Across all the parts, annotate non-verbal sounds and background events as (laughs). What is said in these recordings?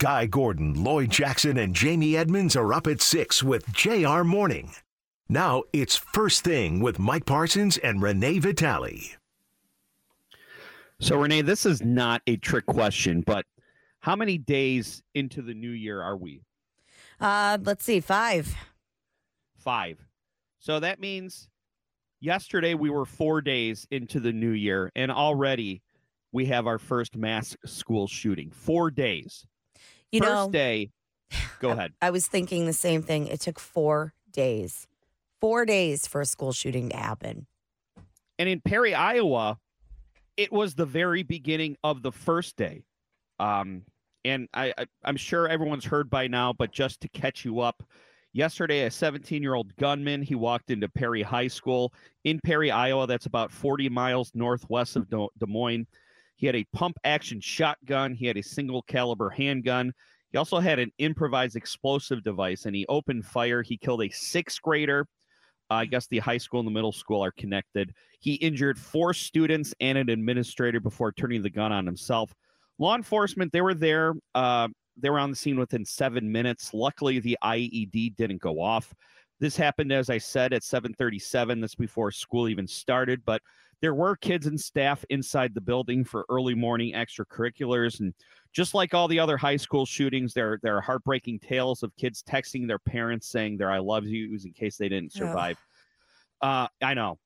Guy Gordon, Lloyd Jackson, and Jamie Edmonds are up at 6 with JR Morning. Now it's First Thing with Mike Parsons and Renee Vitale. So, Renee, this is not a trick question, but how many days into the new year are we? Uh, let's see, five. Five. So that means yesterday we were four days into the new year, and already we have our first mass school shooting. Four days. You first know, day. (sighs) Go ahead. I was thinking the same thing. It took four days, four days for a school shooting to happen. And in Perry, Iowa, it was the very beginning of the first day. Um, and I, I I'm sure everyone's heard by now, but just to catch you up, yesterday a 17 year old gunman he walked into Perry High School in Perry, Iowa. That's about 40 miles northwest of Des Moines. He had a pump action shotgun. He had a single caliber handgun. He also had an improvised explosive device and he opened fire. He killed a sixth grader. Uh, I guess the high school and the middle school are connected. He injured four students and an administrator before turning the gun on himself. Law enforcement, they were there. Uh, they were on the scene within seven minutes. Luckily, the IED didn't go off. This happened, as I said, at 7:37. That's before school even started. But there were kids and staff inside the building for early morning extracurriculars, and just like all the other high school shootings, there there are heartbreaking tales of kids texting their parents saying their "I love yous" in case they didn't survive. Uh, I know,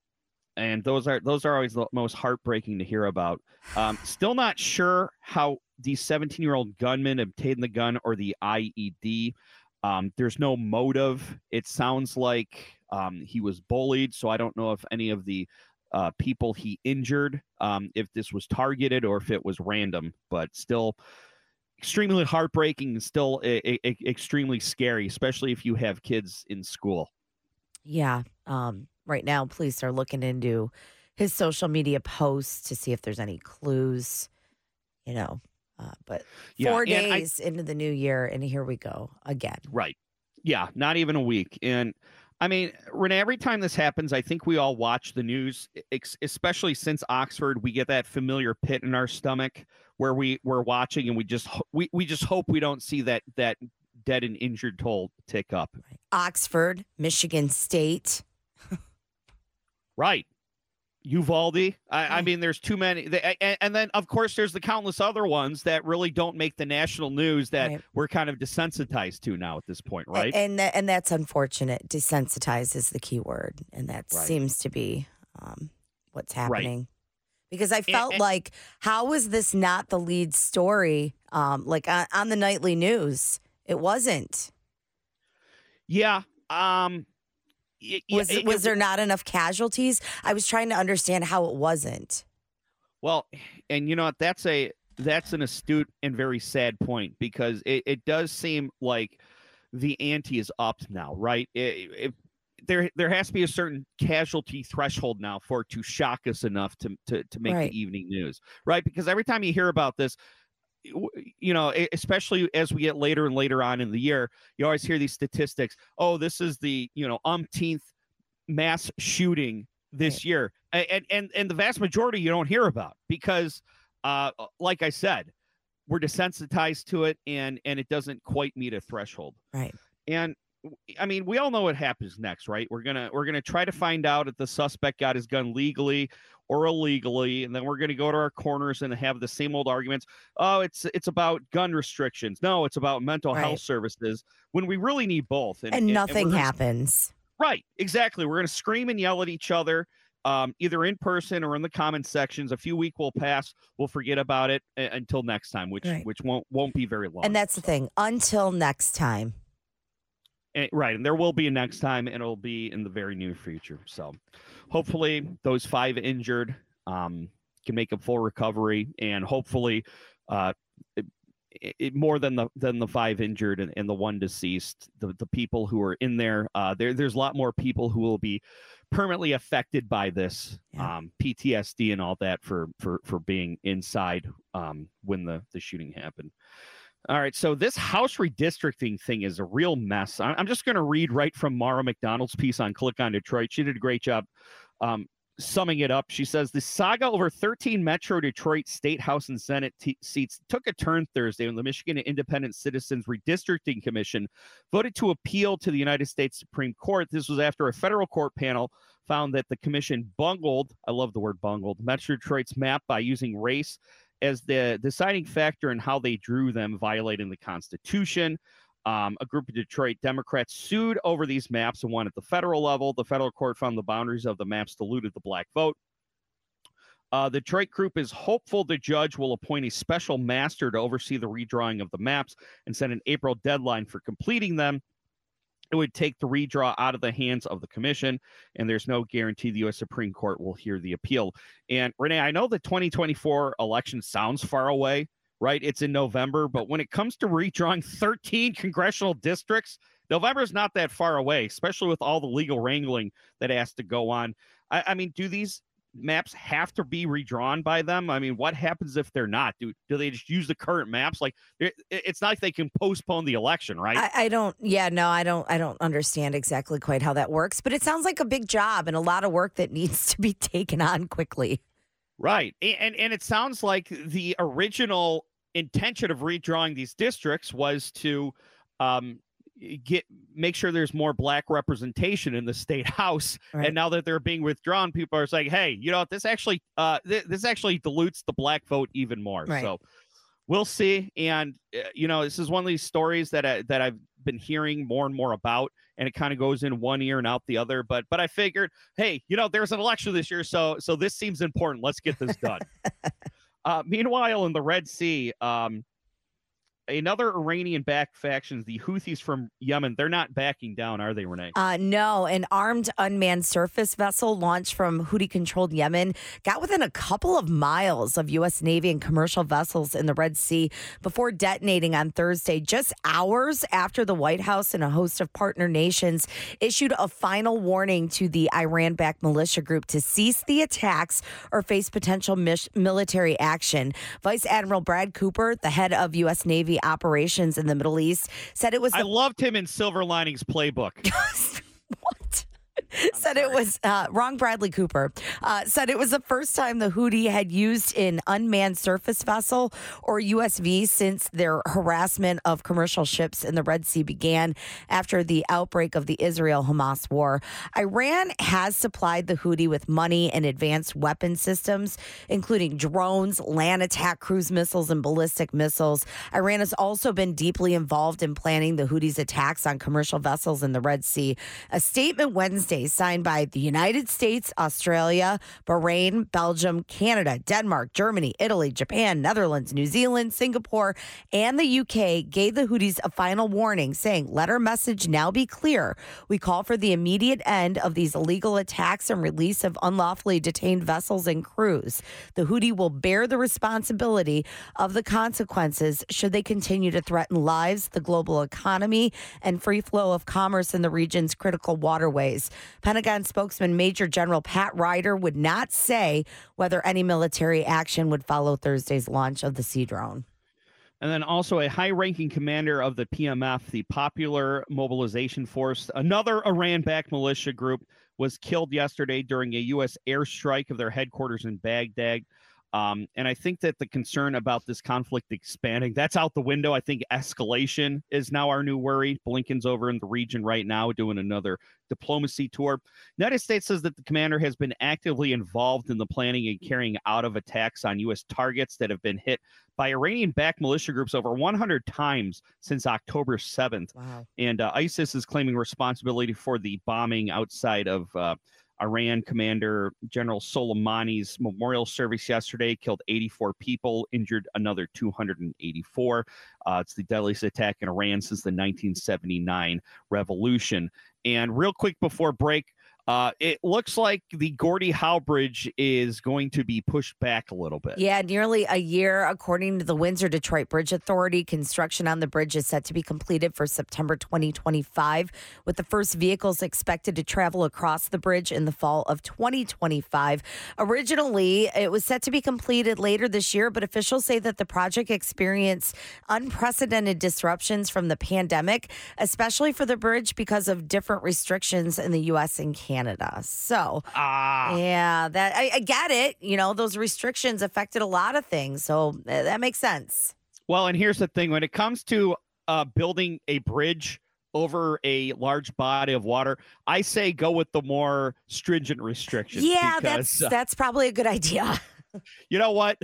and those are those are always the most heartbreaking to hear about. Um, still not sure how the 17 year old gunman obtained the gun or the IED. Um, there's no motive. It sounds like um, he was bullied, so I don't know if any of the uh, people he injured, um, if this was targeted or if it was random, but still extremely heartbreaking and still a, a, extremely scary, especially if you have kids in school. Yeah. Um, right now, police are looking into his social media posts to see if there's any clues, you know. Uh, but Yeah, four I- days into the new year, and here we go again. Right. Yeah, not even a week. And I mean, Renee, every time this happens, I think we all watch the news, especially since Oxford, we get that familiar pit in our stomach where we we're watching and we just we, we just hope we don't see that that dead and injured toll tick up. Oxford, Michigan State. (laughs) Right. Uvalde. I, I Hmm. mean, there's too many. And, and then, of course, there's the countless other ones that really don't make the national news that Right. we're kind of desensitized to now at this point, right? And that, and that's unfortunate. Desensitized is the key word, and that Right. seems to be um, what's Right. happening. Because I felt and- like, how was this not the lead story? Um, like on, on the nightly news, it wasn't. yeah. Um, y- Was it- was it- there not enough casualties? I was trying to understand how it wasn't. Well, and you know what? That's a that's an astute and very sad point because it, it does seem like the ante is up now, right? It, it, there there has to be a certain casualty threshold now for it to shock us enough to to, to make Right. the evening news, right? Because every time you hear about this, you know, especially as we get later and later on in the year, you always hear these statistics. Oh, this is the you know umpteenth mass shooting this year, and and and the vast majority you don't hear about because, uh, like I said, we're desensitized to it, and and it doesn't quite meet a threshold. Right. And I mean, we all know what happens next, right? We're gonna we're gonna try to find out if the suspect got his gun legally or illegally, and then we're gonna go to our corners and have the same old arguments. Oh, it's it's about gun restrictions. No, it's about mental Right. health services. When we really need both, And, we're nothing gonna- happens. Right, exactly. We're gonna scream and yell at each other. Um, either in person or in the comment sections. A few week will pass. We'll forget about it until next time, which Right. which won't won't be very long. And that's the thing. Until next time. And- right, and there will be a next time, and it'll be in the very near future. So, hopefully, those five injured um, can make a full recovery, and hopefully, uh, it, it, more than the than the five injured and, and the one deceased, the the people who are in there, uh, there there's a lot more people who will be permanently affected by this Yeah. um, PTSD and all that for for for being inside um, when the the shooting happened. All right, so this house redistricting thing is a real mess. I'm just going to read right from Mara MacDonald's piece on Click on Detroit. She did a great job um, summing it up, she says the saga over 13 Metro Detroit State House and Senate t- seats took a turn Thursday when the Michigan Independent Citizens Redistricting Commission voted to appeal to the United States Supreme Court. This was after a federal court panel found that the commission bungled, I love the word bungled, Metro Detroit's map by using race as the deciding factor in how they drew them, violating the Constitution. Um, a group of Detroit Democrats sued over these maps and won at the federal level. The federal court found the boundaries of the maps diluted the black vote. Uh, the Detroit group is hopeful the judge will appoint a special master to oversee the redrawing of the maps and set an April deadline for completing them. It would take the redraw out of the hands of the commission, and there's no guarantee the U.S. Supreme Court will hear the appeal. And Renee, I know the 2024 election sounds far away, right? It's in November, but when it comes to redrawing (laughs) 13 congressional districts, November is not that far away, especially with all the legal wrangling that has to go on. I, I mean, do these maps have to be redrawn by them? I mean, what happens if they're not? Do do they just use the current maps? Like, it's not like they can postpone the election, right? I, I, don't. Yeah, no, I don't. I don't understand exactly quite how that works. But it sounds like a big job and a lot of work that (laughs) needs to be taken on quickly. Right, and and it sounds like the original intention of redrawing these districts was to um, get make sure there's more black representation in the state (laughs) house. Right. and now that they're being withdrawn people are saying hey you know this actually uh th- this actually dilutes the black vote even more. Right. so we'll see. And uh, you know this is one of these stories that I, that I've been hearing more and more about and it kind of goes in one ear and out the other. But but I figured hey you know there's an election this year so so this seems important. Let's get this done. (laughs) Uh, meanwhile, in the Red Sea, um, another Iranian backed factions, the Houthis from Yemen, they're not backing down, are they, Renee? Uh, no. An armed unmanned surface vessel launched from Houthi controlled Yemen got within a couple of miles of U.S. Navy and commercial vessels in the Red Sea before detonating on Thursday, just hours after the White House and a host of partner nations issued a final warning to the Iran backed militia group to cease the attacks or face potential military action. Vice Admiral Brad Cooper, the head of U.S. Navy operations in the Middle East, said it was. I loved him in Silver Linings Playbook. (laughs) what? Said it was uh, wrong. Bradley Cooper uh, said it was the first time the Houthi had used an unmanned surface vessel or USV since their harassment of commercial ships in the Red Sea began after the outbreak of the Israel Hamas war. Iran has supplied the Houthi with money and advanced weapon systems, including drones, land attack cruise missiles, and ballistic missiles. Iran has also been deeply involved in planning the Houthis' attacks on commercial vessels in the Red Sea. A statement Wednesday signed by the United States, Australia, Bahrain, Belgium, Canada, Denmark, Germany, Italy, Japan, Netherlands, New Zealand, Singapore, and the UK, gave the Houthis a final warning saying, Let our message now be clear. We call for the immediate end of these illegal attacks and release of unlawfully detained vessels and crews. The Houthi will bear the responsibility of the consequences should they continue to threaten lives, the global economy, and free flow of commerce in the region's critical waterways. Pentagon spokesman Major General Pat Ryder would not say whether any military action would follow Thursday's launch of the Sea Drone. And then also a high ranking commander of the PMF, the Popular Mobilization Force, another Iran backed militia group, was killed yesterday during a U.S. airstrike of their headquarters in Baghdad. Um, and I think that the concern about this conflict expanding, that's out the window. I think escalation is now our new worry. Blinken's over in the region right now doing another diplomacy tour. United States says that the commander has been actively involved in the planning and carrying out of attacks on U.S. targets that have been hit by Iranian-backed militia groups over 100 times since October 7th. Wow. And uh, ISIS is claiming responsibility for the bombing outside of uh, Iran Commander General Soleimani's memorial service yesterday killed 84 people, injured another 284. Uh, it's the deadliest attack in Iran since the 1979 revolution. And real quick before break, uh, it looks like the Gordie Howe Bridge is going to be pushed back a little bit. Yeah, nearly a year. According to the Windsor Detroit Bridge Authority, construction on the bridge is set to be completed for September 2025, with the first vehicles expected to travel across the bridge in the fall of 2025. Originally, it was set to be completed later this year, but officials say that the project experienced unprecedented disruptions from the pandemic, especially for the bridge because of different restrictions in the U.S. and Canada. Canada. So, Ah, yeah, that I, I get it. You know, those restrictions affected a lot of things. So uh, that makes sense. well, and here's the thing: when it comes to uh, building a bridge over a large body of water, I say go with the more stringent restrictions. Yeah, because, that's uh, that's probably a good idea. (laughs) you know what?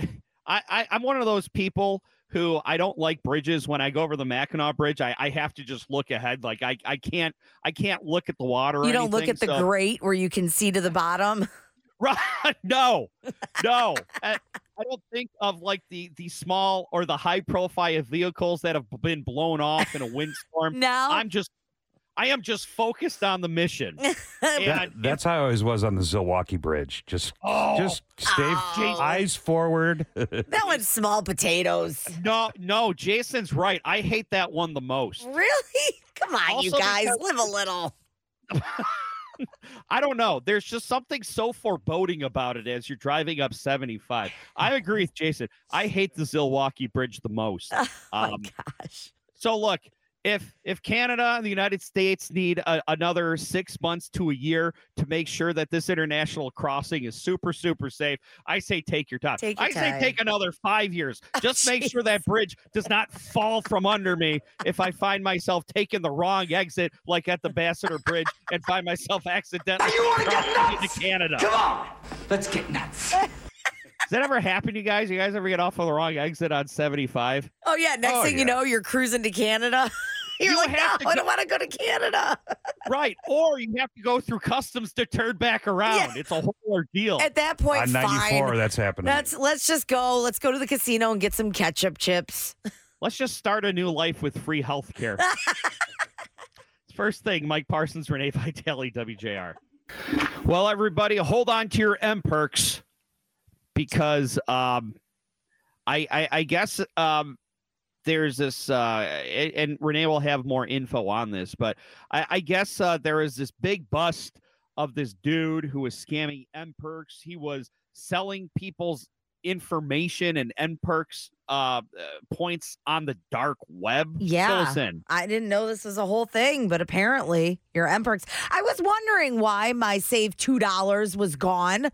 I, I I'm one of those people who I don't like bridges. When I go over the Mackinac Bridge, I, I have to just look ahead. Like I, I can't I can't look at the water. or You don't look anything, at the so- grate where you can see to the bottom. (laughs) Right? No, (laughs) no. I, I don't think of like the the small or the high profile vehicles that have been blown off in a windstorm. (laughs) No, I'm just I am just focused on the mission. (laughs) That- that's how I always was on the Zilwaukee Bridge. Just, Oh. just stay Oh. eyes forward. (laughs) that one's small potatoes. no, no, Jason's right. I hate that one the most. Really? (laughs) Come on, you guys, because- live a little. I don't know. There's just something so foreboding about it as you're driving up 75. I agree with Jason. I hate the Zilwaukee Bridge the most. Oh my Um, gosh. So look, if if Canada and the United States need a, another six months to a year to make sure that this international crossing is super super safe, I say take your time. Take your I say time. take another five years. (laughs) Just make sure that bridge does not fall from under me if I find myself taking the wrong exit, like at the Bassiter Bridge, and find myself accidentally crossing into Canada. Come on, let's get nuts. (laughs) Does that ever happen to you guys? You guys ever get off on the wrong exit on 75? Oh yeah, next Oh, thing you know, you're cruising to Canada. (laughs) You're You like, have no, to I don't want to go to Canada. (laughs) Right. Or you have to go through customs to turn back around. Yeah. It's a whole ordeal. At that point, on 94, fine. that's happening. That's let's just go. Let's go to the casino and get some ketchup chips. (laughs) Let's just start a new life with free health care. First thing, Mike Parsons, Renee Vitale, WJR. Well, everybody, hold on to your mPerks because um, I, I, I guess um, there's this, uh, and Renee will have more info on this, but I, I guess uh, there is this big bust of this dude who was scamming mPerks. He was selling people's information and mPerks uh, uh, points on the dark web. Yeah. in. I didn't know this was a whole thing, but apparently your mPerks. I was wondering why my save two dollars was gone.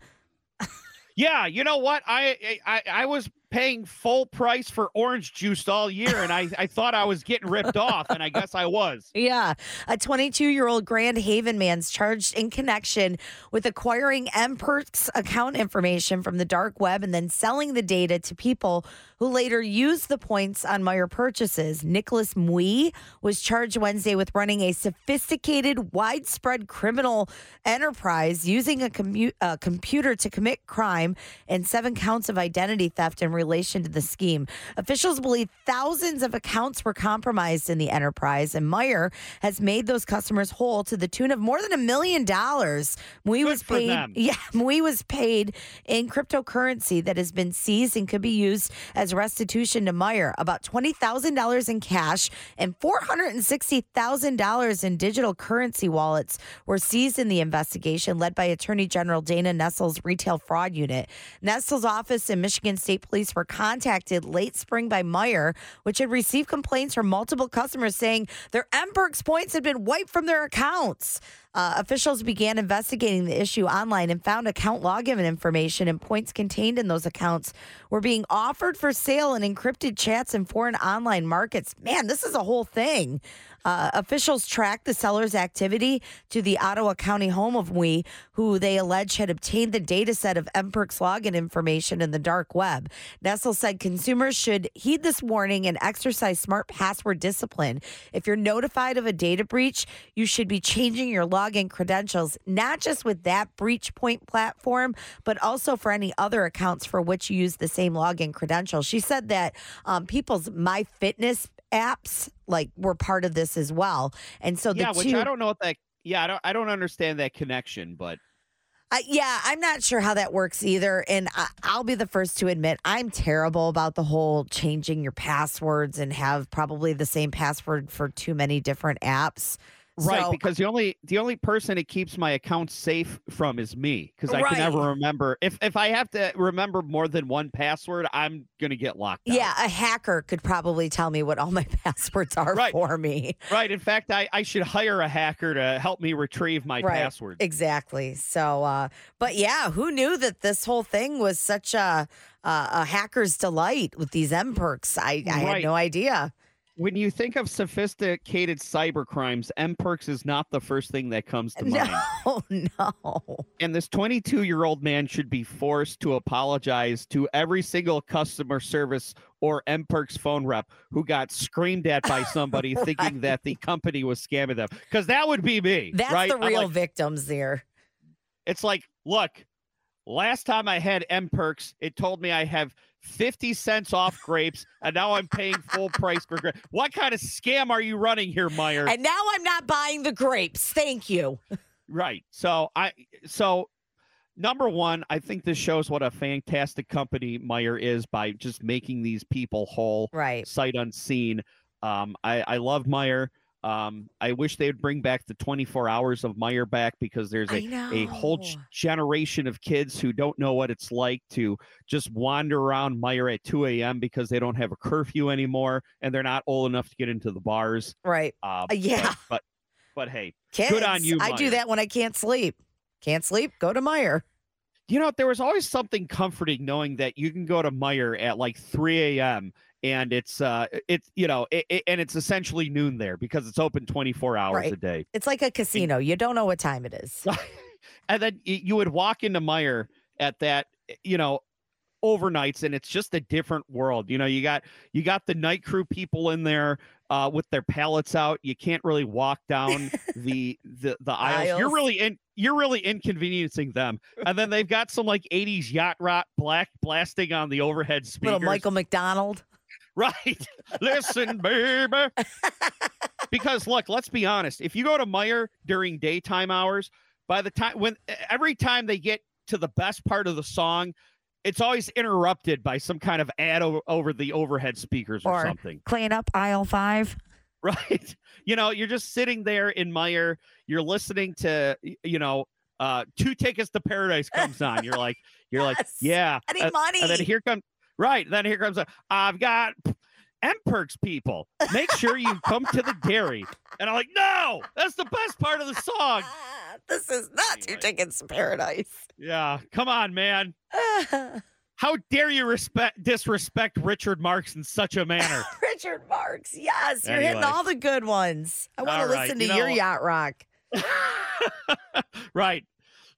Yeah, you know what? I, I I was paying full price for orange juice all year, and I I thought I was getting ripped off, and I guess I was. (laughs) Yeah. A 22 year old Grand Haven man's charged in connection with acquiring MPerks account information from the dark web and then selling the data to people who later used the points on Meijer purchases. Nicholas Mui was charged Wednesday with running a sophisticated, widespread criminal enterprise using a, commu- a computer to commit crime and seven counts of identity theft in relation to the scheme. Officials believe thousands of accounts were compromised in the enterprise, and Meijer has made those customers whole to the tune of more than a million dollars. Mui Good was paid. them. (laughs) Yeah, Mui was paid in cryptocurrency that has been seized and could be used as restitution to Meijer. About twenty thousand dollars in cash and four hundred and sixty thousand dollars in digital currency wallets were seized in the investigation, led by Attorney General Dana Nessel's retail fraud unit. Nessel's office and Michigan State Police were contacted late spring by Meijer, which had received complaints from multiple customers saying their MPerks points had been wiped from their accounts. Uh, officials began investigating the issue online and found account login information and points contained in those accounts were being offered for sale in encrypted chats in foreign online markets. Man, this is a whole thing. Uh, officials tracked the seller's activity to the Ottawa County home of Wee, who they allege had obtained the data set of MPerks login information in the dark web. Nessel said consumers should heed this warning and exercise smart password discipline. If you're notified of a data breach, you should be changing your login credentials, not just with that breach point platform, but also for any other accounts for which you use the same login credentials. She said that um, people's My Fitness apps like were part of this as well. And so the yeah, which two I don't know what that. Yeah, I don't. I don't understand that connection, but Uh, yeah, I'm not sure how that works either. And I, I'll be the first to admit I'm terrible about the whole changing your passwords and have probably the same password for too many different apps. Right, So- because the only the only person it keeps my account safe from is me because I can never remember if if I have to remember more than one password, I'm gonna get locked. out. Yeah, a hacker could probably tell me what all my (laughs) passwords are Right. for me. right. In fact, I I should hire a hacker to help me retrieve my Right. password. Exactly. So, uh, but yeah, who knew that this whole thing was such a a, a hacker's delight with these mPerks? I, I had no idea. When you think of sophisticated cyber crimes, MPerks is not the first thing that comes to (laughs) mind. No, no. And this 22 year old man should be forced to apologize to every single customer service or MPerks phone rep who got screamed at by (laughs) somebody thinking that the company was scamming them. Because that would be me. That's right? the real like- victims there. it's like, look, last time I had mPerks, it told me I have 50 cents off (laughs) grapes, and now I'm paying full price for grapes. What kind of scam are you running here, Meijer? And now I'm not buying the grapes. Thank you. Right. So I so number one, I think this shows what a fantastic company Meijer is by just making these people whole, Right. sight unseen. Um, I, I love Meijer. Um, I wish they'd bring back the 24 hours of Meijer back because there's a, a whole g- generation of kids who don't know what it's like to just wander around Meijer at 2 a.m. because they don't have a curfew anymore and they're not old enough to get into the bars. right. Uh, Uh, yeah. But, but, but hey, Kids, Good on you, I do that when I can't sleep. Can't sleep? Go to Meijer. You know, there was always something comforting knowing that you can go to Meijer at like 3 a.m. and it's uh it's you know it, it- and it's essentially noon there because it's open 24 hours Right. a day. It's like a casino. You don't know what time it is. (laughs) and then you would walk into Meijer at that you know overnights and it's just a different world. You know, you got you got the night crew people in there uh with their pallets out. You can't really walk down the (laughs) the the aisles. You're really in you're really inconveniencing them. And then they've got some like 80s yacht rock black blasting on the overhead speakers. Little Michael McDonald. Right. (laughs) Listen, baby. because look, let's be honest. If you go to Meijer during daytime hours, by the time when every time they get to the best part of the song, it's always interrupted by some kind of ad over, over the overhead speakers or, Or- something. Clean up aisle five. (laughs) Right. You know, you're just sitting there in Meijer, you're listening to you know, uh two tickets to paradise comes on. You're like, you're like, (laughs) yeah. I need And- money. and then here comes right. Then here comes a I've got mPerks people. Make sure you come to the dairy. And I'm like, no, that's the best part of the song. (laughs) This is not two tickets to paradise. Yeah, come on, man. (laughs) How dare you respect disrespect Richard Marx in such a manner? (laughs) Richard Marx. Yes, you're hitting all the good ones. I want to right, listen you to your yacht rock. right.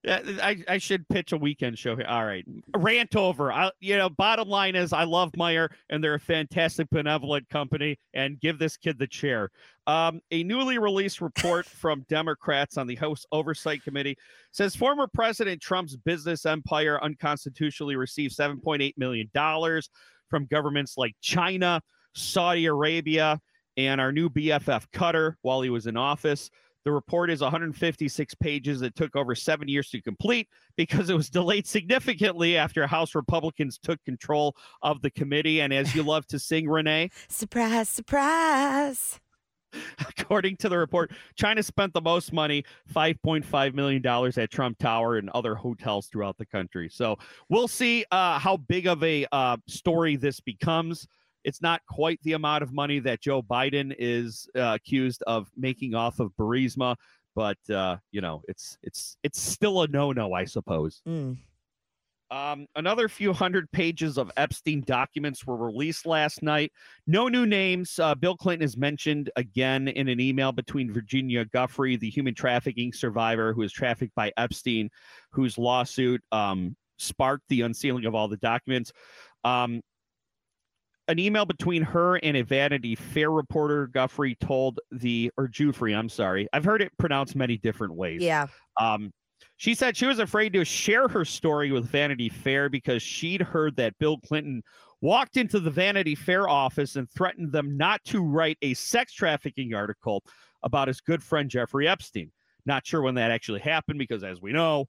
I, I should pitch a weekend show here. All right. Rant over. I you know, bottom line is I love Meijer and they're a fantastic benevolent company and give this kid the chair. Um, a newly released report (laughs) from Democrats on the House Oversight Committee says former President Trump's business empire unconstitutionally received $7.8 million from governments like China, Saudi Arabia, and our new BFF Qatar while he was in office. The report is 156 pages. It took over seven years to complete because it was delayed significantly after House Republicans took control of the committee. And as you love to sing, Renee, (laughs) Surprise, surprise. according to the report, China spent the most money, $5.5 million at Trump Tower and other hotels throughout the country. So we'll see uh, how big of a uh, story this becomes. It's not quite the amount of money that Joe Biden is uh, accused of making off of Burisma, but uh, you know, it's it's it's still a no-no, I suppose. Mm. Um, another few hundred pages of Epstein documents were released last night. No new names. Uh, Bill Clinton is mentioned again in an email between Virginia Guffrey, the human trafficking survivor who was trafficked by Epstein, whose lawsuit um, sparked the unsealing of all the documents. Um, an email between her and a Vanity Fair reporter, Guffrey told the, or Jufrey, I'm sorry. I've heard it pronounced many different ways. Yeah. Um, she said she was afraid to share her story with Vanity Fair because she'd heard that Bill Clinton walked into the Vanity Fair office and threatened them not to write a sex trafficking article about his good friend Jeffrey Epstein. Not sure when that actually happened because, as we know,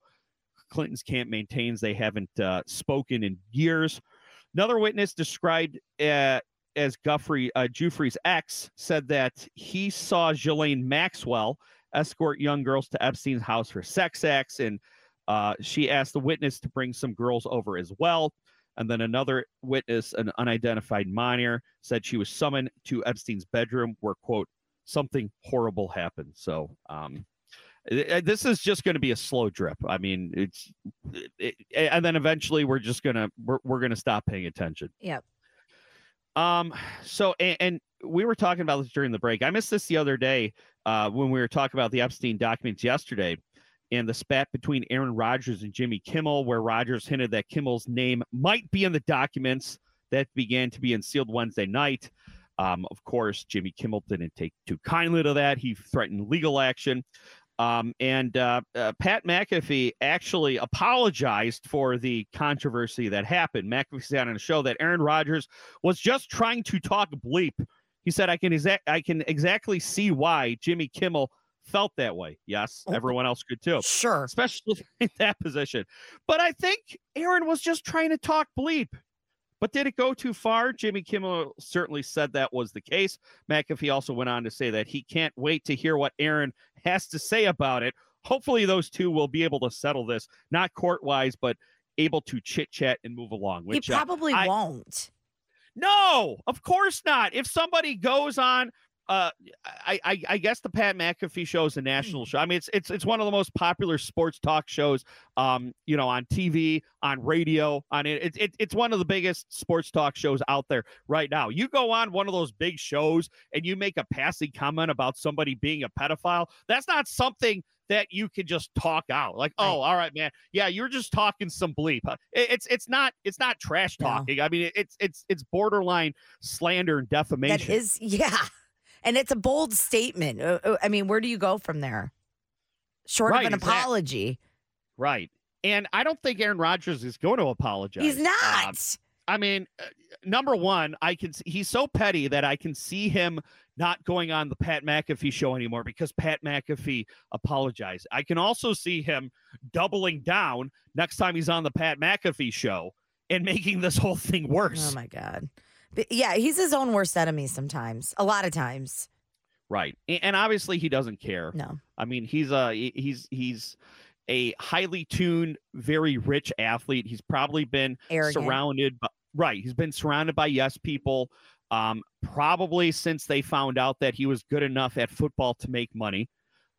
Clinton's camp maintains they haven't uh, spoken in years. Another witness described uh, as Guffrey, uh, Jufrey's ex, said that he saw Ghislaine Maxwell escort young girls to Epstein's house for sex acts, and uh, she asked the witness to bring some girls over as well. And then another witness, an unidentified minor, said she was summoned to Epstein's bedroom where, quote, something horrible happened. So, um, this is just going to be a slow drip. I mean, it's, it, and then eventually we're just gonna we're, we're gonna stop paying attention. Yep. Um. So, and, and we were talking about this during the break. I missed this the other day uh, when we were talking about the Epstein documents yesterday and the spat between Aaron Rodgers and Jimmy Kimmel, where Rodgers hinted that Kimmel's name might be in the documents that began to be unsealed Wednesday night. Um, of course, Jimmy Kimmel didn't take too kindly to that. He threatened legal action. Um, and uh, uh, Pat McAfee actually apologized for the controversy that happened. McAfee said on a show that Aaron Rodgers was just trying to talk bleep. He said, "I can exa- I can exactly see why Jimmy Kimmel felt that way. Yes, Oh. everyone else could too, Sure. especially (laughs) in that position. But I think Aaron was just trying to talk bleep. But did it go too far? Jimmy Kimmel certainly said that was the case. McAfee also went on to say that he can't wait to hear what Aaron has to say about it. Hopefully, those two will be able to settle this, not court wise, but able to chit chat and move along. He Which uh, probably I- won't. no, of course not. If somebody goes on, uh, I, I, I guess the Pat McAfee show is a national show. I mean, it's it's it's one of the most popular sports talk shows, um, you know, on TV, on radio, on it. It's it, it's one of the biggest sports talk shows out there right now. You go on one of those big shows and you make a passing comment about somebody being a pedophile. That's not something that you can just talk out like, Right. oh, all right, man, yeah, you're just talking some bleep. Uh, it's it's not it's not trash talking. I mean, it's it's it's borderline slander and defamation. That is, (laughs) yeah. And it's a bold statement. Uh, uh, I mean, where do you go from there? Short Right, of an apology. right. And I don't think Aaron Rodgers is going to apologize. He's Um, not. I mean, uh, number one, I can. s- He's so petty that I can see him not going on the Pat McAfee show anymore because Pat McAfee apologized. I can also see him doubling down next time he's on the Pat McAfee show and making this whole thing worse. oh my God. But yeah, he's his own worst enemy sometimes. A lot of times. right. And obviously, he doesn't care. No. I mean, he's a he's he's a highly tuned, very rich athlete. He's probably been Arrogant. surrounded by right. He's been surrounded by yes people. Um, probably since they found out that he was good enough at football to make money,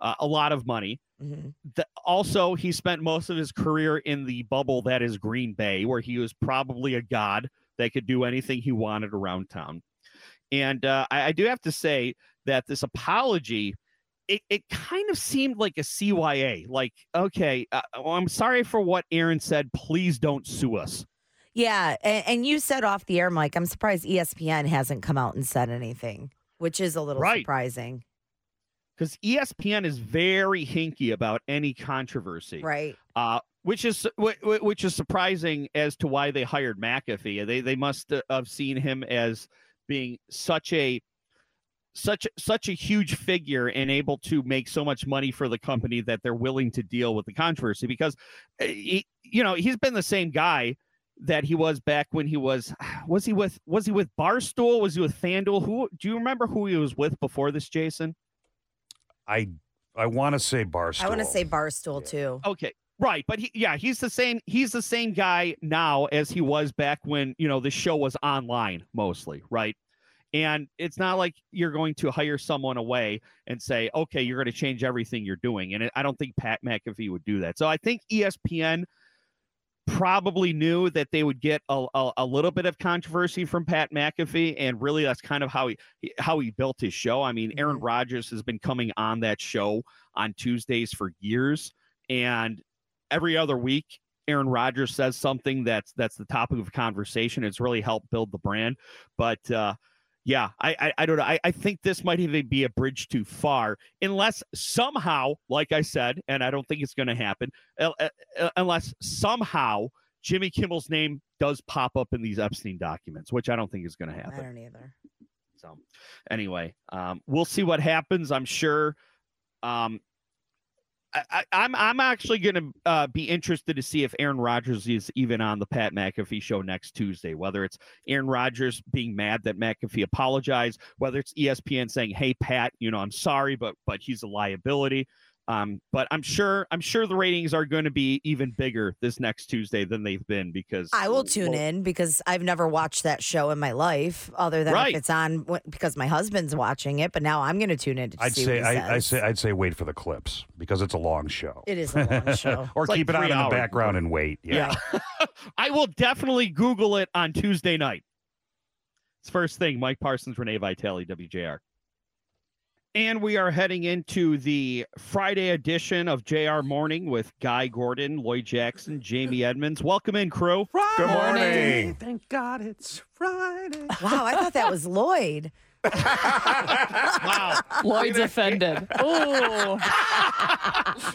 uh, a lot of money. Mhm. The, also, he spent most of his career in the bubble that is Green Bay, where he was probably a god that could do anything he wanted around town. And uh, I, I do have to say that this apology, it, it kind of seemed like a CYA. Like, okay, uh, well, I'm sorry for what Aaron said. Please don't sue us. Yeah. And, and you said off the air, Mike, I'm surprised ESPN hasn't come out and said anything, which is a little Right. surprising. Because ESPN is very hinky about any controversy. Right. uh, which is wh- wh- which is surprising as to why they hired McAfee. They they must have seen him as being such a such such a huge figure and able to make so much money for the company that they're willing to deal with the controversy because uh, he, you know he's been the same guy that he was back when he was (sighs) was he with was he with Barstool was he with FanDuel who do you remember who he was with before this Jason I I want to say Barstool. I want to say Barstool too. Okay. Right, but he yeah, he's the same he's the same guy now as he was back when, you know, the show was online mostly, right? And it's not like you're going to hire someone away and say, "Okay, you're going to change everything you're doing." And I don't think Pat McAfee would do that. So I think ESPN probably knew that they would get a, a, a little bit of controversy from Pat McAfee, and really that's kind of how he how he built his show. I mean, Aaron Mhm. Rodgers has been coming on that show on Tuesdays for years, and every other week Aaron Rodgers says something that's that's the topic of conversation. It's really helped build the brand. But uh yeah, I I, I don't know. I, I think this might even be a bridge too far, unless somehow, like I said, and I don't think it's going to happen, uh, uh, uh, unless somehow Jimmy Kimmel's name does pop up in these Epstein documents, which I don't think is going to happen. I don't either. So, anyway, um, we'll see what happens. I'm sure. Um, I, I- I'm I'm actually going to uh, be interested to see if Aaron Rodgers is even on the Pat McAfee show next Tuesday. Whether it's Aaron Rodgers being mad that McAfee apologized, whether it's ESPN saying, "Hey Pat, you know I'm sorry, but but he's a liability." Um, but I'm sure I'm sure the ratings are going to be even bigger this next Tuesday than they've been because I will tune well, in because I've never watched that show in my life, other than Right. if it's on because my husband's watching it. But now I'm going to tune in to I'd see say what he I, I say I'd say wait for the clips because it's a long show. it is a long (laughs) show. or It's like keep it on three in the background and wait. Yeah. Yeah. (laughs) I will definitely Google it on Tuesday night. It's first thing. Mike Parsons, Renee Vitale, WJR. And we are heading into the Friday edition of JR Morning with Guy Gordon, Lloyd Jackson, Jamie Edmonds. Welcome in, crew. Good morning. Thank God it's Friday. (laughs) wow, I thought that was Lloyd. Wow. (laughs) Lloyd's offended. (laughs) Ooh.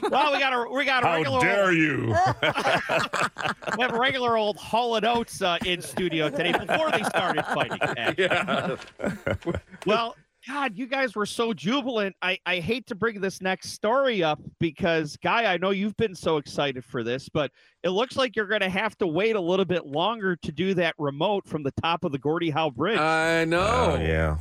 Well, we got a we got a How regular dare old, you? we have a regular old Hall and Oates uh, in studio today before they started fighting. actually. Yeah. Well, God, you guys were so jubilant. I, I hate to bring this next story up because, Guy, I know you've been so excited for this, but it looks like you're going to have to wait a little bit longer to do that remote from the top of the Gordie Howe Bridge. I know. Oh, yeah.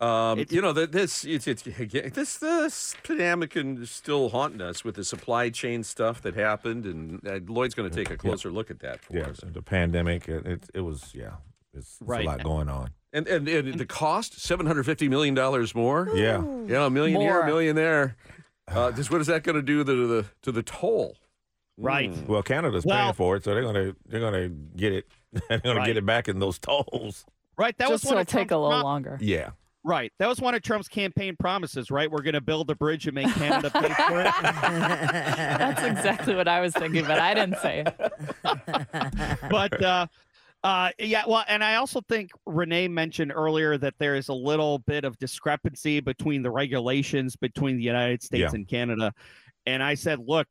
Um, you know that this it's, it's (laughs) this this pandemic is still haunting us with the supply chain stuff that happened, and uh, Lloyd's going to take a closer look at that for Yeah. us. The pandemic, it, it, it was, yeah, it's, it's Right. a lot going on. And, and and the cost seven hundred fifty million dollars more. Yeah. Yeah, a million here, a million there. Uh, just what is that going to do to the to the toll? Right. Mm. Well, Canada's Well- paying for it, so they're gonna they're gonna get it. (laughs) they're gonna Right. get it back in those tolls. right. That Just was going it'll take Trump's a little prom- longer. Yeah. Right. That was one of Trump's campaign promises, right? We're going to build a bridge and make Canada pay for it. (laughs) (laughs) That's exactly what I was thinking, but I didn't say it. but uh uh yeah well and i also think renee mentioned earlier that there is a little bit of discrepancy between the regulations between the united states Yeah. and canada and i said look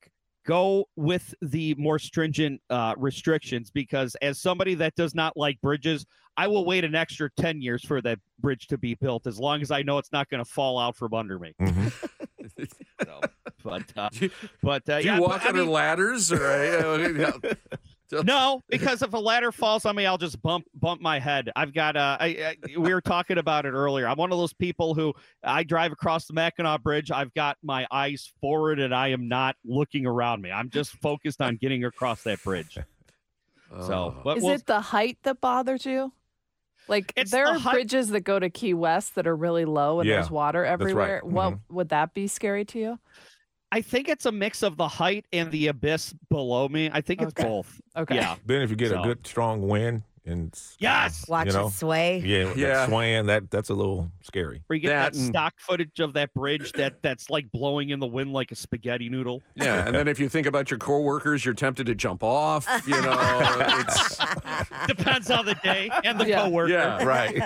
go with the more stringent uh restrictions because as somebody that does not like bridges i will wait an extra 10 years for that bridge to be built as long as i know it's not going to fall out from under me hmm (laughs) (laughs) so, but uh (laughs) Do you, but uh do you walk but, I mean- ladders or? Yeah. no, because if a ladder falls on me, I'll just bump bump my head. I've got uh, I, I we were talking about it earlier. I'm one of those people who I drive across the Mackinac Bridge. I've got my eyes forward and I am not looking around me. I'm just focused on getting across that bridge. So, Oh. but Is we'll- it the height that bothers you? Like there the are height- bridges that go to Key West that are really low and Yeah, there's water right. everywhere. What Mhm. would that be scary to you? I think it's a mix of the height and the abyss below me. I think it's Okay. both. Okay. Yeah. Then if you get So- a good strong wind and Yes. Watch you know, it sway. yeah, Yeah. that swaying that that's a little scary. Where you get That that, and- stock footage of that bridge that that's like blowing in the wind like a spaghetti noodle. Yeah, and then if you think about your coworkers, you're tempted to jump off. You know, it's (laughs) Depends on the day and the Yeah. coworker. yeah. Right.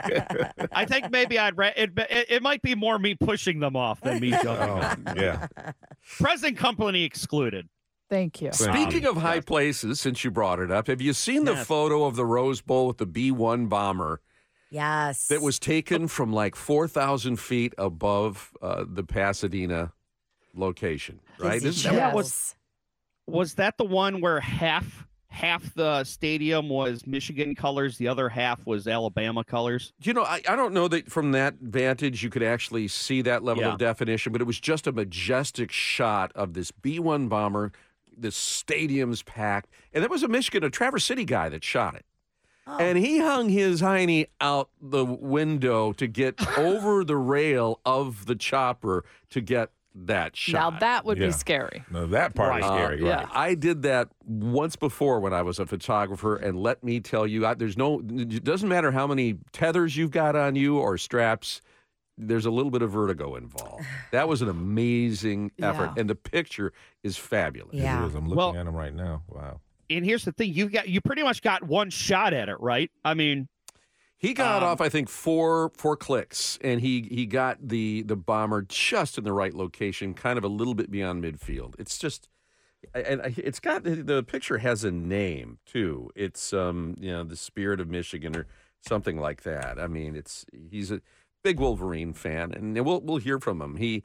(laughs) I think maybe I'd ra- it, it, it might be more me pushing them off than me jumping. oh, off. yeah. (laughs) Present company excluded. Thank you. Speaking of high places, since you brought it up, have you seen the Yes. photo of the Rose Bowl with the B 1 bomber Yes. that was taken from like 4,000 feet above uh, the Pasadena location? Right? Busy Isn't that- Yeah, was- Was that the one where half half the stadium was Michigan colors, the other half was Alabama colors? You know, I, I don't know that from that vantage you could actually see that level Yeah. of definition, but it was just a majestic shot of this B 1 bomber. The stadium's packed. And that was a Michigan, a Traverse City guy that shot it. Oh. And he hung his hiney out the window to get (laughs) over the rail of the chopper to get that shot. Now that would Yeah. be scary. No, that part is Right. Uh, scary. yeah. I did that once before when I was a photographer, and let me tell you, I, there's no. It doesn't matter how many tethers you've got on you or straps. There's a little bit of vertigo involved. That was an amazing (sighs) effort, Yeah. and the picture is fabulous. Yeah. is. I'm looking Well- at them right now. Wow. And here's the thing: you got you pretty much got one shot at it, right? I mean, He got Um, off, I think, four four clicks, and he he got the the bomber just in the right location, kind of a little bit beyond midfield. It's just, and it's got the picture has a name too. It's um you know the Spirit of Michigan or something like that. I mean, it's he's a big Wolverine fan, and we'll we'll hear from him. He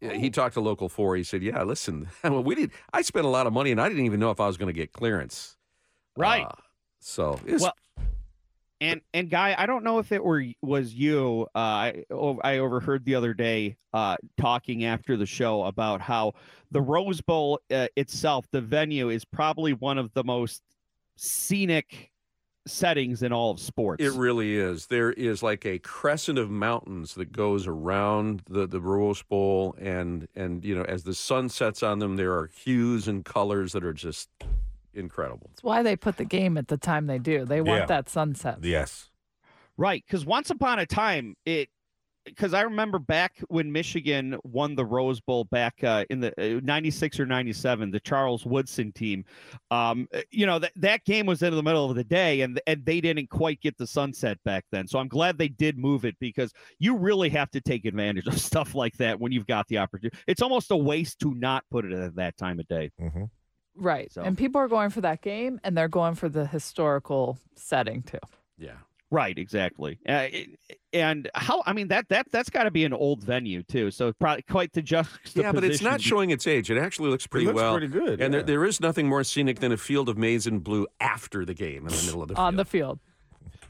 He talked to local four. He said, "Yeah, listen, (laughs) well, we did. I spent a lot of money, and I didn't even know if I was going to get clearance. Right. Uh, so it's Well, and and guy, I don't know if it were was you. Uh, I I overheard the other day uh, talking after the show about how the Rose Bowl uh, itself, the venue, is probably one of the most scenic settings in all of sports. It really is. There is like a crescent of mountains that goes around the the Rose Bowl, and and you know as the sun sets on them, there are hues and colors that are just incredible. That's why they put the game at the time they do. They want Yeah. that sunset. Yes. Right, because once upon a time, it because I remember back when Michigan won the Rose Bowl back uh, in the uh, '96 or '97, the Charles Woodson team. Um, uh, you know that that game was in the middle of the day, and and they didn't quite get the sunset back then. So I'm glad they did move it because you really have to take advantage of (laughs) stuff like that when you've got the opportunity. It's almost a waste to not put it at that time of day. hmm Right. So- And people are going for that game and they're going for the historical setting too. Yeah. Right, exactly. Uh, and how? I mean that that that's got to be an old venue too. So probably quite the juxtaposition. (laughs) Yeah, but it's not showing its age. It actually looks pretty looks well. pretty good, And there, there is nothing more scenic than a field of maize and blue after the game in the middle of the field. On the field.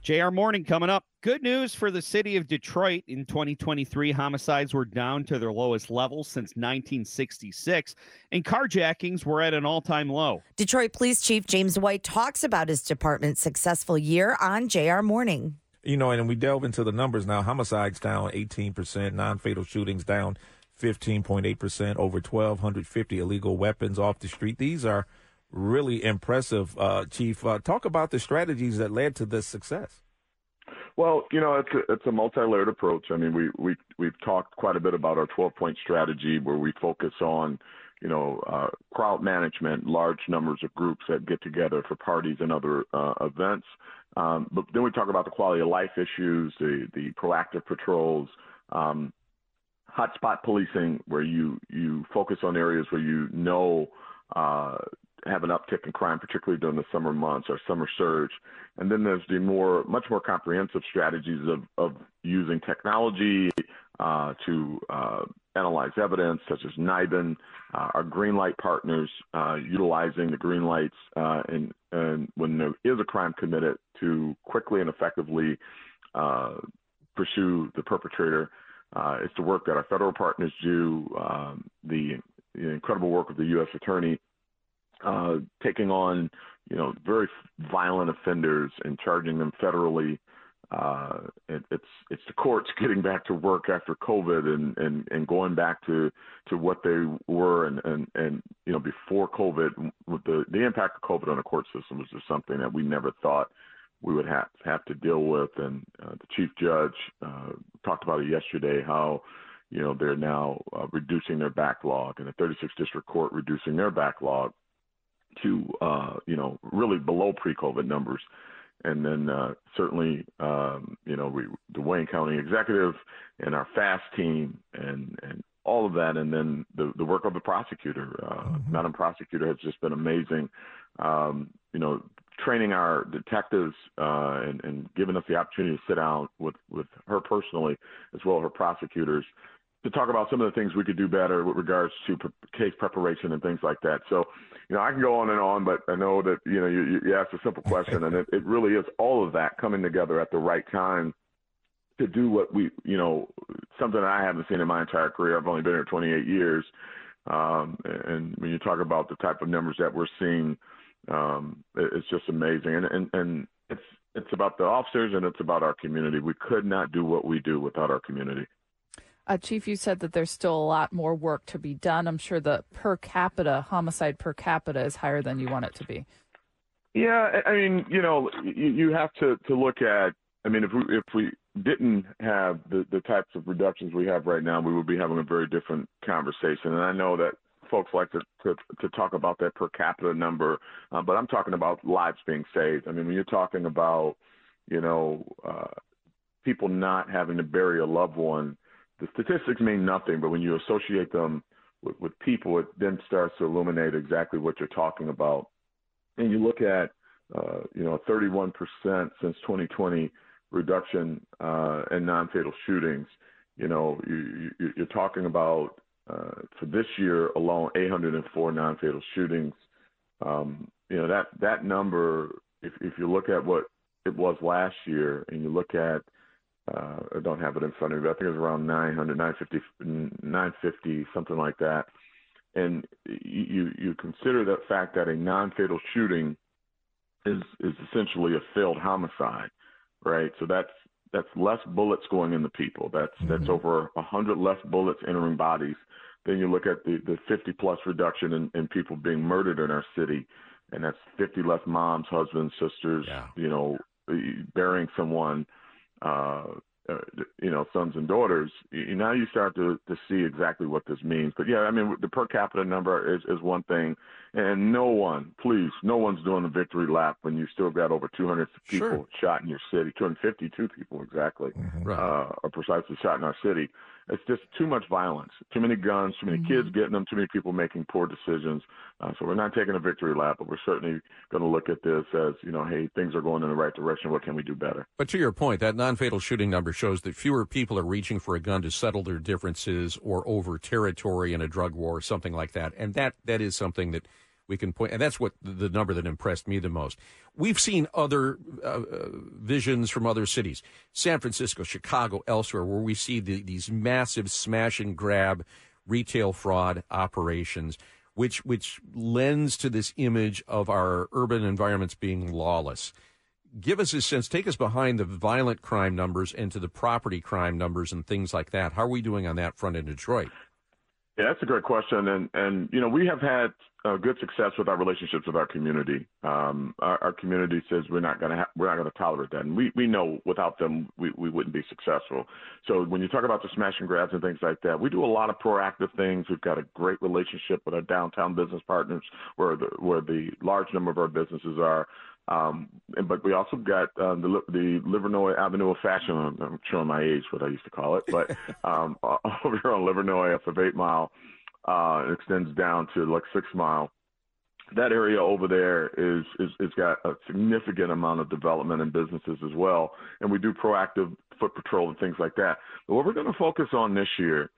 Field. JR Morning coming up. Good news for the city of Detroit. In 2023, homicides were down to their lowest level since 1966, and carjackings were at an all time low. Detroit Police Chief James White talks about his department's successful year on JR Morning. You know, and we delve into the numbers now. Homicides down 18%, non-fatal shootings down 15.8%, over 1,250 illegal weapons off the street. These are really impressive, uh, Chief. Uh, talk about the strategies that led to this success. Well, you know, it's a, it's a multi-layered approach. I mean, we we we've talked quite a bit about our 12-point strategy, where we focus on, you know, uh, crowd management, large numbers of groups that get together for parties and other uh, events. Um, but then we talk about the quality of life issues, the the proactive patrols, um, hotspot policing, where you you focus on areas where you know uh, have an uptick in crime, particularly during the summer months or summer surge. And then there's the more, much more comprehensive strategies of, of using technology uh, to uh, analyze evidence, such as NIBIN, uh, our green light partners, uh, utilizing the green lights, uh, and, and when there is a crime committed, to quickly and effectively pursue the perpetrator. It's the work that our federal partners do, um, the incredible work of the U.S. Attorney uh, taking on, you know, very violent offenders and charging them federally. Uh, it, it's it's the courts (laughs) getting back to work after COVID and, and, and going back to, to what they were and, and, and you know before COVID. The the impact of COVID on the court system was just something that we never thought we would have have to deal with. And uh, the chief judge uh, talked about it yesterday how you know they're now uh, reducing their backlog, and the 36th District Court reducing their backlog to uh, you know really below pre-COVID numbers, and then uh, certainly um, you know we, the Wayne County Executive and our FAST team and and all of that, and then the the work of the prosecutor, uh, Madam Prosecutor, has just been amazing. Um, you know, training our detectives uh, and, and giving us the opportunity to sit down with with her personally, as well as her prosecutors, to talk about some of the things we could do better with regards to pre- case preparation and things like that. So, you know, I can go on and on, but I know that you know you, you asked a simple question, and it, it really is all of that coming together at the right time to do what we, you know, something that I haven't seen in my entire career. I've only been here 28 years, um, and when you talk about the type of numbers that we're seeing, um, it, it's just amazing. And, and and it's it's about the officers and it's about our community. We could not do what we do without our community. Uh, Chief, you said that there's still a lot more work to be done. I'm sure the per capita homicide per capita is higher than you want it to be. Yeah, I mean, you know, you, you have to to look at. I mean, if we if we didn't have the the types of reductions we have right now, we would be having a very different conversation. And I know that folks like to to, to talk about that per capita number, uh, but I'm talking about lives being saved. I mean, when you're talking about, you know, uh, people not having to bury a loved one, the statistics mean nothing. But when you associate them with, with people, it then starts to illuminate exactly what you're talking about and you look at uh, you know 31% since 2020 reduction uh, in non-fatal shootings, you know you, you, you're talking about uh, for this year alone, 804 non-fatal shootings. Um, you know that that number, if if you look at what it was last year, and you look at uh, I don't have it in front of me, but I think it was around 900, 950, 950, something like that. And you you consider that fact that a non-fatal shooting is is essentially a failed homicide, right? So that's that's less bullets going into people. That's mm-hmm. that's over a hundred less bullets entering bodies. Then you look at the the 50 plus reduction in, in people being murdered in our city, and that's 50 less moms, husbands, sisters, yeah. you know, burying someone uh, uh, you know, sons and daughters, you, now you start to to see exactly what this means. But yeah, I mean, the per capita number is is one thing, and no one, please, no one's doing the victory lap when you still got over 200 people sure. shot in your city, 252 people exactly, mm-hmm. right. uh, are precisely shot in our city. It's just too much violence, too many guns, too many mm-hmm. kids getting them, too many people making poor decisions. Uh, so we're not taking a victory lap, but we're certainly going to look at this as, you know, hey, things are going in the right direction. What can we do better? But to your point, that non-fatal shooting number shows that fewer people are reaching for a gun to settle their differences or over territory in a drug war or something like that. And that that is something that we can point, and that's what the number that impressed me the most. We've seen other uh, uh, visions from other cities, San Francisco, Chicago, elsewhere, where we see the, these massive smash and grab retail fraud operations, which which lends to this image of our urban environments being lawless. Give us a sense. Take us behind the violent crime numbers and to the property crime numbers and things like that. How are we doing on that front in Detroit? Yeah, that's a great question, and and you know we have had uh, good success with our relationships with our community. Um, our, our, community says we're not going to ha- we're not going to tolerate that, and we we know without them we, we wouldn't be successful. So when you talk about the smash and grabs and things like that, we do a lot of proactive things. We've got a great relationship with our downtown business partners, where the where the large number of our businesses are. Um, but we also got uh, the the Livernois Avenue of Fashion. I'm showing my age, what I used to call it, but (laughs) um, (laughs) over here on Livernois off of Eight Mile, uh, it extends down to like Six Mile. That area over there is is is got a significant amount of development and businesses as well, and we do proactive foot patrol and things like that. But what we're going to focus on this year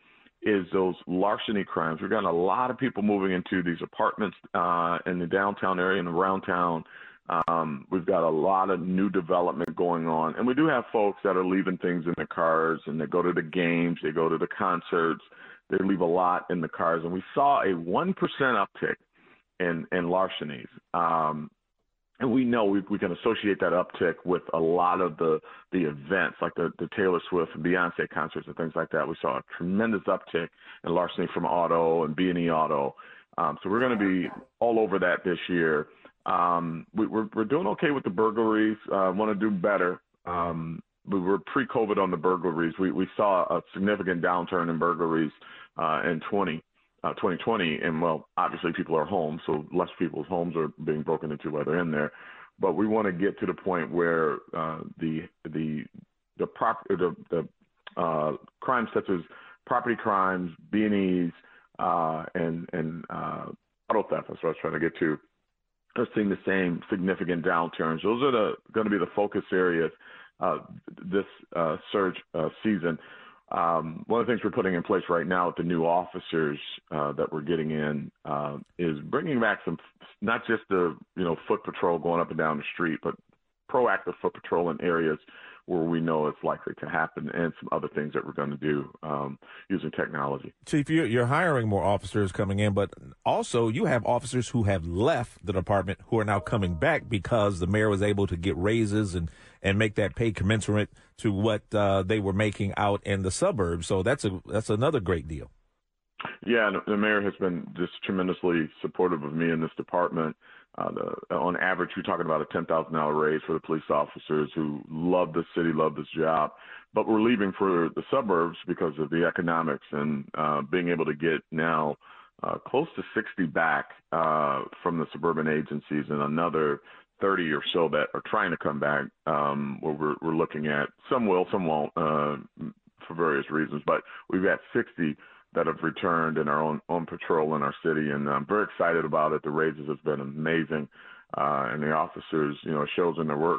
is those larceny crimes. We've got a lot of people moving into these apartments uh, in the downtown area and around town um, we've got a lot of new development going on, and we do have folks that are leaving things in the cars, and they go to the games, they go to the concerts, they leave a lot in the cars, and we saw a one percent uptick in in larcenies. Um, and we know we, we can associate that uptick with a lot of the the events like the, the Taylor Swift and Beyonce concerts and things like that. We saw a tremendous uptick in larceny from auto and B&E auto. Um, so we're going to be all over that this year. Um, we, are we're, we're doing okay with the burglaries. Uh, Want to do better. Um, we were pre-COVID on the burglaries. We we saw a significant downturn in burglaries uh, in 20, uh, 2020, and well, obviously people are home, so less people's homes are being broken into while they're in there. But we want to get to the point where uh, the the the prop the the uh, crimes such as property crimes, B&Es, uh, and and uh, auto theft. That's what I was trying to get to are seeing the same significant downturns. Those are the, going to be the focus areas uh, this uh, surge uh, season. Um, one of the things we're putting in place right now with the new officers uh, that we're getting in uh, is bringing back some, not just the you know foot patrol going up and down the street, but proactive foot patrol in areas where we know it's likely to happen, and some other things that we're going to do um, using technology. Chief, you're, you're hiring more officers coming in, but also you have officers who have left the department who are now coming back because the mayor was able to get raises and and make that pay commensurate to what uh, they were making out in the suburbs. So that's a that's another great deal. Yeah, the mayor has been just tremendously supportive of me in this department. Uh, the, on average, we're talking about a ten thousand dollar raise for the police officers who love the city, love this job. But we're leaving for the suburbs because of the economics and uh, being able to get now uh, close to 60 back uh, from the suburban agencies and another 30 or so that are trying to come back. Um, where we're, we're looking at some will, some won't, uh, for various reasons. But we've got 60 that have returned and are on, on patrol in our city. And I'm very excited about it. The raises have been amazing. Uh, and the officers, you know, shows in their work